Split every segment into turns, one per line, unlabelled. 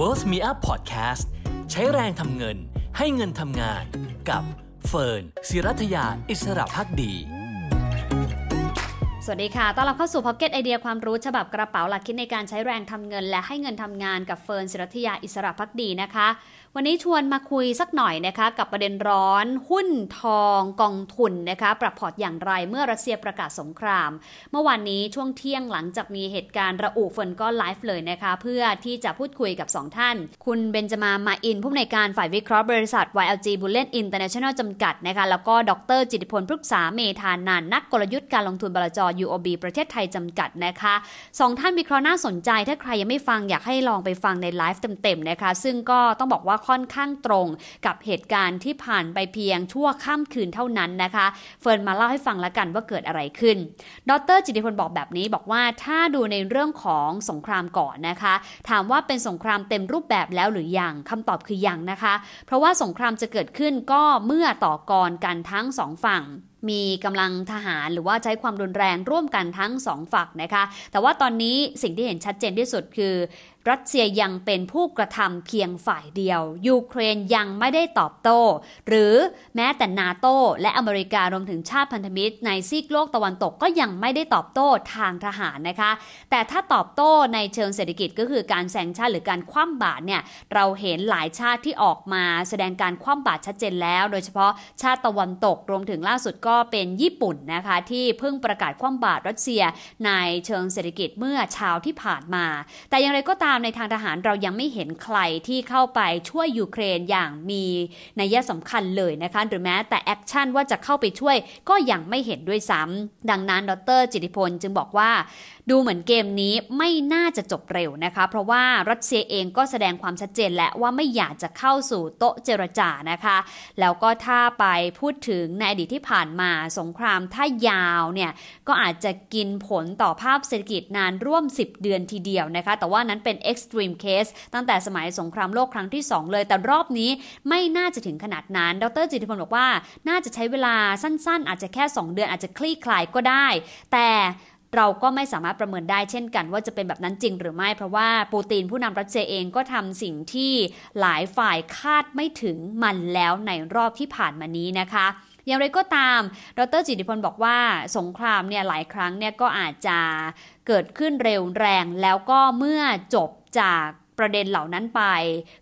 Wealth Me Up Podcast ใช้แรงทำเงินให้เงินทำงานกับเฟิร์นศิรัทยาอิสระพักดี
สวัสดีค่ะ ต้อนรับเข้าสู่ Pocket ไอเดียความรู้ฉบับกระเป๋าหลักคิดในการใช้แรงทำเงิน และให้เงินทำงานกับเฟิร์นศิรัทยาอิสระพักดีนะคะ วันนี้ชวนมาคุยสักหน่อยนะคะกับประเด็นร้อน หุ้นทองกองทุนนะคะปรับพอร์ตอย่างไรเมื่อรัสเซียประกาศสงคราม เมื่อวานนี้ช่วงเที่ยงหลังจากมีเหตุการณ์ระอุเฟิร์นก็ไลฟ์เลยนะคะ เพื่อที่จะพูดคุยกับ 2 ท่าน คุณเบนจมามาอิน ผู้อำนวยการฝ่ายวิเคราะห์บริษัท YLG Bullion International จำกัดนะคะแล้วก็ดรจิติพลพฤกษาเมธานันนักกลยุทธ์การลงทุนบลจ UOB ประเทศไทยจำกัดนะคะสองท่านวิเคราะห์น่าสนใจ ถ้าใครยังไม่ฟังอยากให้ลองไปฟังในไลฟ์เต็มๆนะคะซึ่งก็ต้องบอกว่าค่อนข้างตรงกับเหตุการณ์ที่ผ่านไปเพียงชั่วข้ามคืนเท่านั้นนะคะ เฟิร์นมาเล่าให้ฟังละกันว่าเกิดอะไรขึ้น ดรจิติพลบอกแบบนี้บอกว่าถ้าดูในเรื่องของสงครามก่อนนะคะ ถามว่าเป็นสงครามเต็มรูปแบบแล้วหรือยังคำตอบคือยังนะคะ เพราะว่าสงครามจะเกิดขึ้นก็เมื่อต่อกรกันทั้งสองฝั่ง มีกำลังทหารหรือว่าใช้ความรุนแรงร่วมกันทั้งสองฝั่งนะคะ แต่ว่าตอนนี้สิ่งที่เห็นชัดเจนที่สุดคือ รัสเซียยังเป็นผู้กระทำเพียงฝ่ายเดียว ยูเครนยังไม่ได้ตอบโต้ หรือแม้แต่นาโตและอเมริการวมถึงชาติพันธมิตร ในซีกโลกตะวันตกก็ยังไม่ได้ตอบโต้ทางทหารนะคะ แต่ถ้าตอบโต้ในเชิงเศรษฐกิจก็คือการ sanction หรือการคว่ำบาตรเนี่ยเราเห็นหลายชาติที่ออกมาแสดงการคว่ำบาตรชัดเจนแล้ว โดยเฉพาะชาติตะวันตกรวมถึงล่าสุดก็เป็นญี่ปุ่นนะคะที่เพิ่งประกาศคว่ำบาตรรัสเซียในเชิงเศรษฐกิจเมื่อเช้าที่ผ่านมา แต่อย่างไรก็ตามในทางทหารเรายังไม่เห็นใครที่เข้าไปช่วยยูเครนอย่างมีนัยสำคัญเลยนะคะหรือแม้แต่ action ว่าจะเข้าไปช่วยก็ยังไม่เห็นด้วยซ้ำดังนั้นดรจิติพลจึงบอกว่า ดูเหมือนเกมนี้ไม่น่าจะจบเร็วนะคะ เพราะว่ารัสเซียเองก็แสดงความชัดเจนและว่าไม่อยากจะเข้าสู่โต๊ะเจรจานะคะ แล้วก็ถ้าไปพูดถึงในอดีตที่ผ่านมาสงครามถ้ายาวเนี่ยก็อาจจะกินผลต่อภาพเศรษฐกิจนานร่วม 10 เดือนทีเดียวนะคะ แต่ว่านั้นเป็น extreme case ตั้งแต่สมัยสงครามโลกครั้งที่ 2 เลย แต่รอบนี้ไม่น่าจะถึงขนาดนั้น ดรจิติพลบอกว่าน่าจะใช้เวลาสั้นๆ อาจจะแค่ 2 เดือนอาจจะคลี่คลายก็ได้ แต่ เราก็ไม่สามารถประเมินได้เช่นกัน ว่าจะเป็นแบบนั้นจริงหรือไม่ เพราะว่าปูตินผู้นำรัสเซียเองก็ทำสิ่งที่หลายฝ่ายคาดไม่ถึงมันแล้วในรอบที่ผ่านมานี้นะคะอย่างไรก็ตาม ดรจิติพลบอกว่าสงครามเนี่ยหลายครั้งเนี่ยก็อาจจะเกิดขึ้นเร็วแรง แล้วก็เมื่อจบจากประเด็นเหล่านั้นไป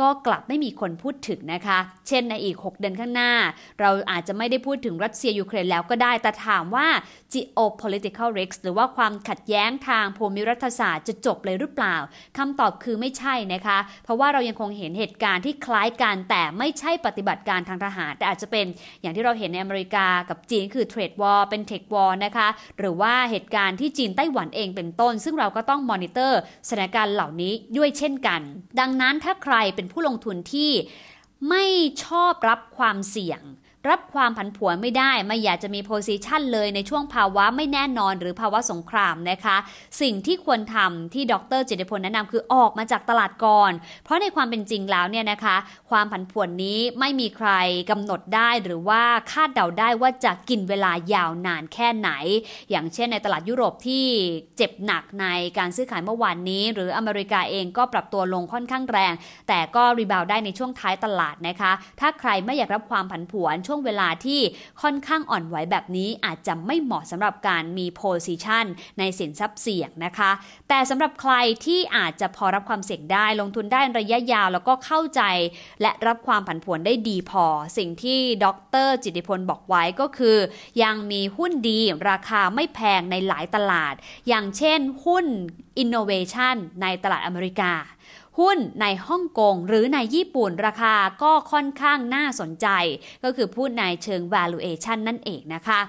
ก็กลับไม่มีคนพูดถึงนะคะ เช่นในอีก 6 เดือนข้างหน้า เราอาจจะไม่ได้พูดถึงรัสเซียยูเครนแล้วก็ได้ แต่ถามว่า geopolitical risk หรือว่าความขัดแย้งทางภูมิรัฐศาสตร์จะจบเลยหรือเปล่าคำตอบคือไม่ใช่นะคะ เพราะว่าเรายังคงเห็นเหตุการณ์ที่คล้ายกันแต่ไม่ใช่ปฏิบัติการทางทหาร แต่อาจจะเป็นอย่างที่เราเห็นในอเมริกากับจีนคือเทรดวอร์เป็นเทควอร์นะคะ หรือว่าเหตุการณ์ที่จีนไต้หวันเองเป็นต้น ซึ่งเราก็ต้องมอนิเตอร์สถานการณ์เหล่านี้ด้วยเช่นกัน ดังนั้นถ้าใครเป็นผู้ลงทุนที่ไม่ชอบรับความเสี่ยง รับความผันผวนไม่ได้ ไม่อยากจะมีโพซิชันเลยในช่วงภาวะไม่แน่นอนหรือภาวะสงครามนะคะ สิ่งที่ควรทำที่ดรจิตพลแนะนำคือออกมาจากตลาดก่อน เพราะในความเป็นจริงแล้วเนี่ยนะคะ ความผันผวนนี้ไม่มีใครกำหนดได้หรือว่าคาดเดาได้ว่าจะกินเวลายาวนานแค่ไหน อย่างเช่นในตลาดยุโรปที่เจ็บหนักในการซื้อขายเมื่อวานนี้ หรืออเมริกาเองก็ปรับตัวลงค่อนข้างแรง แต่ก็ rebound ได้ในช่วงท้ายตลาดนะคะ ถ้าใครไม่อยากรับความผันผวนช่วงเวลาที่ค่อนข้างอ่อนไหวแบบนี้อาจจะไม่เหมาะสำหรับการมี position ในสินทรัพย์เสี่ยงนะคะ แต่สำหรับใครที่อาจจะพอรับความเสี่ยงได้ ลงทุนได้ระยะยาวแล้วก็เข้าใจ และรับความผันผวนได้ดีพอ สิ่งที่ดร จิติพลบอกไว้ก็คือ ยังมีหุ้นดีราคาไม่แพงในหลายตลาด อย่างเช่นหุ้น Innovation ในตลาดอเมริกา หุ้นในฮ่องกงหรือในญี่ปุ่นราคาก็ค่อนข้างน่าสนใจ ก็คือพูดในเชิง valuation นั่นเองนะคะ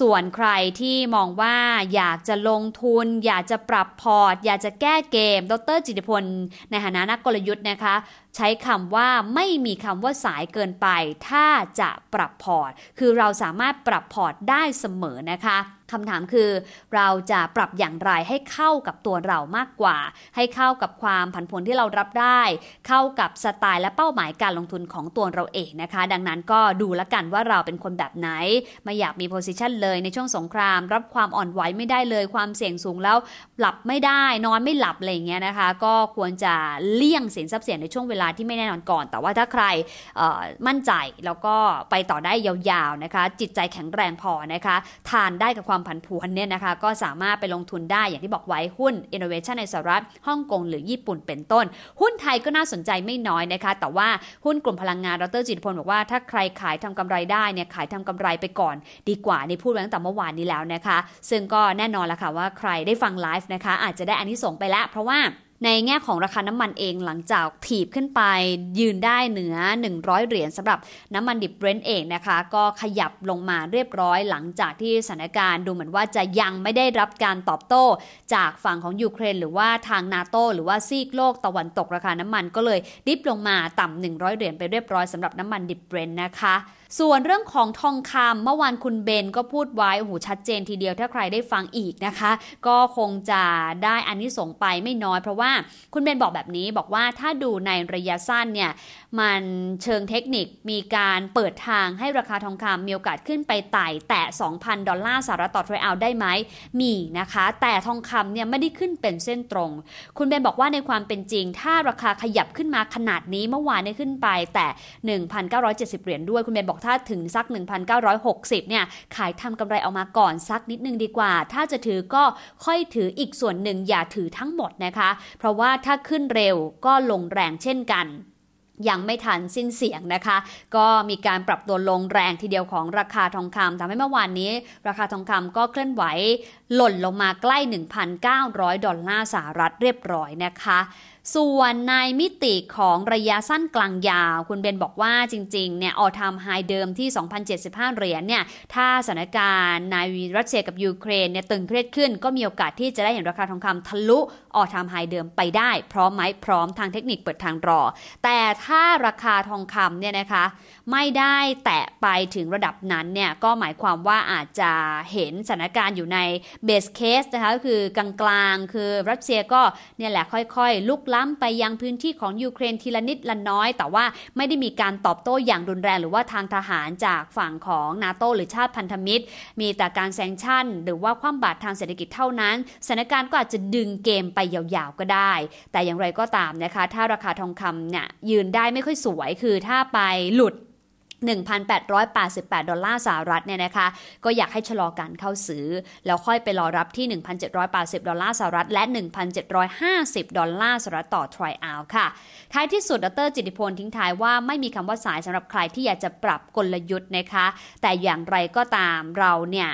ส่วนใครที่มองว่าอยากจะลงทุน อยากจะปรับพอร์ต อยากจะแก้เกม ดรจิตพล ในฐานะนักกลยุทธ์นะคะ ใช้คำว่าไม่มีคำว่าสายเกินไป ถ้าจะปรับพอร์ต คือเราสามารถปรับพอร์ตได้เสมอนะคะคำถามคือเราจะปรับอย่างไรให้เข้ากับตัวเรามากกว่า ให้เข้ากับความผันผวนที่เรารับได้ เข้ากับสไตล์และเป้าหมายการลงทุนของตัวเราเองนะคะ ดังนั้นก็ดูละกันว่าเราเป็นคนแบบไหน ไม่อยากมี position เลยในช่วงสงคราม รับความอ่อนไหวไม่ได้เลย ความเสี่ยงสูงแล้วหลับไม่ได้ นอนไม่หลับอะไรอย่างเงี้ยนะคะ ก็ควรจะเลี่ยงสินทรัพย์เสี่ยงในช่วงเวลาที่ไม่แน่นอนก่อน แต่ว่าถ้าใครมั่นใจแล้วก็ไปต่อได้ยาวๆนะคะ จิตใจแข็งแรงพอนะคะ ทานได้กับความผันผวนเนี่ยนะคะ ก็สามารถไปลงทุนได้อย่างที่บอกไว้หุ้น Innovation ในสหรัฐฮ่องกงหรือญี่ปุ่นเป็นต้น หุ้นไทยก็น่าสนใจไม่น้อยนะคะ แต่ว่าหุ้นกลุ่มพลังงานดรจิตพลบอกว่าถ้าใครขายทำกำไรได้เนี่ยขายทำกำไรไปก่อน ดีกว่านี่พูดไว้ตั้งแต่เมื่อวานนี้แล้วนะคะ ซึ่งก็แน่นอนละค่ะว่าใครได้ฟังไลฟ์นะคะ อาจจะได้อานิสงส์ไปแล้ว เพราะว่า ในแง่ของราคาน้ำมันเองหลังจากถีบขึ้นไปยืนได้เหนือ 100 เหรียญสำหรับน้ำมันดิบเบรนท์เองนะคะ ก็ขยับลงมาเรียบร้อยหลังจากที่สถานการณ์ดูเหมือนว่าจะยังไม่ได้รับการตอบโต้ จากฝั่งของยูเครน หรือว่าทางนาโตหรือว่าซีกโลกตะวันตกราคาน้ำมันก็เลย dip ลงมาต่ำ100 เหรียญไปเรียบร้อยสำหรับน้ำมันดิบเบรนท์นะคะ ส่วนเรื่องของทองคำเมื่อวานคุณเบนก็พูดไว้โอ้โหชัดเจนทีเดียวถ้าใครได้ฟังอีกนะคะ ก็คงจะได้อันนี้ส่งไปไม่น้อย เพราะว่าคุณเบนบอกแบบนี้บอกว่าถ้าดูในระยะสั้นเนี่ยมันเชิงเทคนิคมีการเปิดทางให้ราคาทองคำมีโอกาสขึ้นไปไต่แตะ2,000 ดอลลาร์สหรัฐต่อทรัลเอาได้ไหมมีนะคะ แต่ทองคำเนี่ยไม่ได้ขึ้นเป็นเส้นตรง คุณเบนบอกว่าในความเป็นจริง ถ้าราคาขยับขึ้นมาขนาดนี้เมื่อวานได้ขึ้นไปแต่ 1,970 เหรียญด้วยคุณเบนบอกถ้าถึงสัก 1,960 เนี่ย ขายทำกำไรออกมาก่อนสักนิดนึงดีกว่า ถ้าจะถือก็ค่อยถืออีกส่วนหนึ่งอย่าถือทั้งหมดนะคะ เพราะว่าถ้าขึ้นเร็วก็ลงแรงเช่นกันยังไม่ทันสิ้นเสียงนะคะ ก็มีการปรับตัวลงแรงทีเดียวของราคาทองคำทำให้เมื่อวานนี้ ราคาทองคำก็เคลื่อนไหว หล่นลงมาใกล้ 1,900 ดอลลาร์สหรัฐเรียบร้อยนะคะ ส่วนในมิติของระยะสั้นกลางยาว คุณเบนบอกว่าจริงๆ เนี่ยออทามไฮเดิมที่ 2,075 เหรียญเนี่ย ถ้าสถานการณ์ในรัสเซียกับยูเครนเนี่ยตึงเครียดขึ้น ก็มีโอกาสที่จะได้เห็นราคาทองคำทะลุ ออทามไฮเดิมไปได้ พร้อมไหมพร้อมทางเทคนิคเปิดทางรอ แต่ถ้าราคาทองคำเนี่ยนะคะ ไม่ได้แตะไปถึงระดับนั้นเนี่ยก็หมายความว่าอาจจะเห็นสถานการณ์อยู่ในbase case นะคะก็คือกลางๆ คือรัสเซียก็เนี่ยแหละค่อยๆ ลุกล้ำไปยังพื้นที่ของยูเครนทีละนิดละน้อย แต่ว่าไม่ได้มีการตอบโต้อย่างรุนแรงหรือว่าทางทหารจากฝั่งของนาโตหรือชาติพันธมิตร มีแต่การ sanction หรือว่าคว่ำบาตรทางเศรษฐกิจเท่านั้นสถานการณ์ก็อาจจะดึงเกมไปยาวๆก็ได้ แต่อย่างไรก็ตามนะคะ ถ้าราคาทองคำเนี่ยยืนได้ไม่ค่อยสวยคือถ้าไปหลุด1,888 ดอลลาร์สหรัฐเนี่ยนะคะ ก็อยากให้ชะลอการเข้าซื้อ แล้วค่อยไปรอรับที่ 1,780 ดอลลาร์สหรัฐ และ 1,750 ดอลลาร์สหรัฐต่อทรอยออนซ์ค่ะ ท้ายที่สุดดรจิติพลทิ้งท้ายว่าไม่มีคำว่าสายสำหรับใครที่อยากจะปรับกลยุทธ์นะคะ แต่อย่างไรก็ตามเราเนี่ย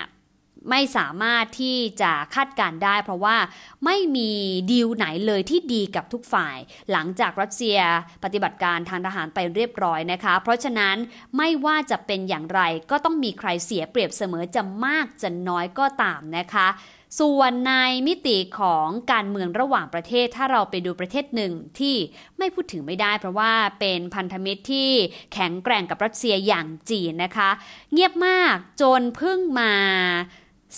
ไม่สามารถที่จะคาดการณ์ได้ เพราะว่าไม่มีดีลไหนเลยที่ดีกับทุกฝ่าย หลังจากรัสเซียปฏิบัติการทางทหารไปเรียบร้อยนะคะ เพราะฉะนั้นไม่ว่าจะเป็นอย่างไรก็ต้องมีใครเสียเปรียบเสมอจะมากจะน้อยก็ตามนะคะส่วนในมิติของการเมืองระหว่างประเทศถ้าเราไปดูประเทศหนึ่งที่ไม่พูดถึงไม่ได้ เพราะว่าเป็นพันธมิตรที่แข็งแกร่งกับรัสเซียอย่างจีนนะคะ เงียบมากจนเพิ่งมา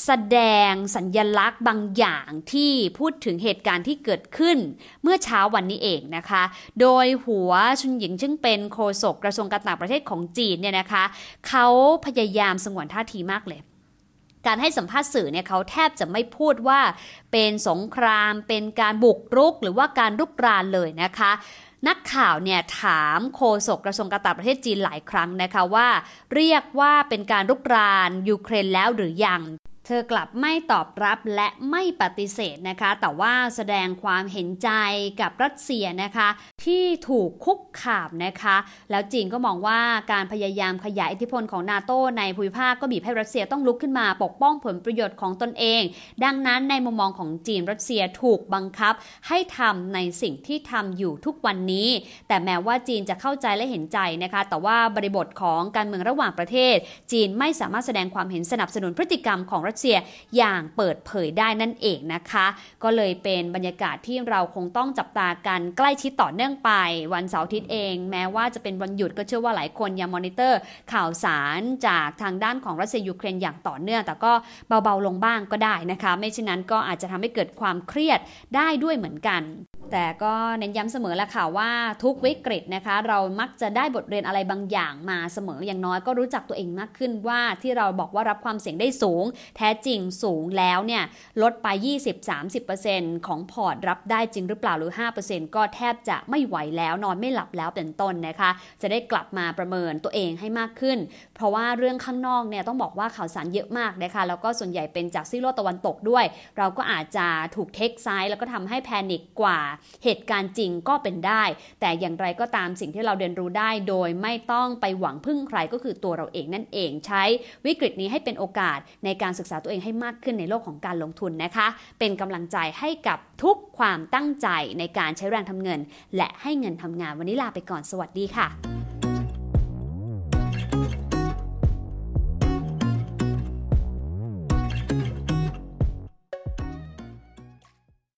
แสดงสัญญลักษณ์บางอย่างที่พูดถึงเหตุการณ์ที่เกิดขึ้น เมื่อเช้าวันนี้เองนะคะ โดยหัวชุนหญิงซึ่งเป็นโฆษกกระทรวงการต่างประเทศของจีนเนี่ยนะคะเขาพยายามสงวนท่าทีมากเลยการให้สัมภาษณ์สื่อเนี่ยเขาแทบจะไม่พูดว่าเป็นสงคราม เป็นการบุกรุกหรือว่าการรุกรานเลยนะคะ นักข่าวเนี่ยถามโฆษกกระทรวงการต่างประเทศจีนหลายครั้งนะคะว่า เรียกว่าเป็นการรุกรานยูเครนแล้วหรือยัง เธอกลับไม่ตอบรับและไม่ปฏิเสธนะคะ แต่ว่าแสดงความเห็นใจกับรัสเซียนะคะ ที่ถูกคุกคามนะคะ แล้วจีนก็มองว่าการพยายามขยายอิทธิพลของนาโตในภูมิภาคก็บีบให้รัสเซียต้องลุกขึ้นมาปกป้องผลประโยชน์ของตนเอง ดังนั้นในมุมมองของจีนรัสเซียถูกบังคับให้ทำในสิ่งที่ทำอยู่ทุกวันนี้ แต่แม้ว่าจีนจะเข้าใจและเห็นใจนะคะ แต่ว่าบริบทของการเมืองระหว่างประเทศ จีนไม่สามารถแสดงความเห็นสนับสนุนพฤติกรรมของรัสเซียอย่างเปิดเผยได้นั่นเองนะคะ ก็เลยเป็นบรรยากาศที่เราคงต้องจับตากันใกล้ชิดต่อเนื่องไป วันเสาร์อาทิตย์เอง แม้ว่าจะเป็นวันหยุดก็เชื่อว่าหลายคนยังมอนิเตอร์ข่าวสารจากทางด้านของรัสเซียยูเครนอย่างต่อเนื่อง แต่ก็เบาๆลงบ้างก็ได้นะคะ ไม่เช่นนั้นก็อาจจะทำให้เกิดความเครียดได้ด้วยเหมือนกัน แต่ก็เน้นย้ำเสมอแหละค่ะว่าทุกวิกฤตนะคะ เรามักจะได้บทเรียนอะไรบางอย่างมาเสมออย่างน้อยก็รู้จักตัวเองมากขึ้นว่าที่เราบอกว่ารับความเสี่ยงได้สูง แท้จริงสูงแล้วเนี่ยลดไป 20-30%ของพอร์ตรับได้จริงหรือเปล่าหรือ 5%ก็แทบจะไม่ไหวแล้วนอนไม่หลับแล้วเป็นต้นนะคะ จะได้กลับมาประเมินตัวเองให้มากขึ้น เพราะว่าเรื่องข้างนอกเนี่ยต้องบอกว่าข่าวสารเยอะมากนะคะแล้วก็ส่วนใหญ่เป็นจากซีโรตะวันตกด้วย เราก็อาจจะถูกเทคไซด์แล้วก็ทำให้แพนิคกว่าเหตุการณ์จริงก็เป็นได้ แต่อย่างไรก็ตามสิ่งที่เราเรียนรู้ได้ โดยไม่ต้องไปหวังพึ่งใครก็คือตัวเราเองนั่นเองใช้วิกฤตนี้ให้เป็นโอกาสในการศึกษาตัวเองให้มากขึ้นในโลกของการลงทุนนะคะ เป็นกำลังใจให้กับทุกความตั้งใจในการใช้แรงทำเงิน และให้เงินทำงานวันนี้ลาไปก่อนสวัสดีค่ะ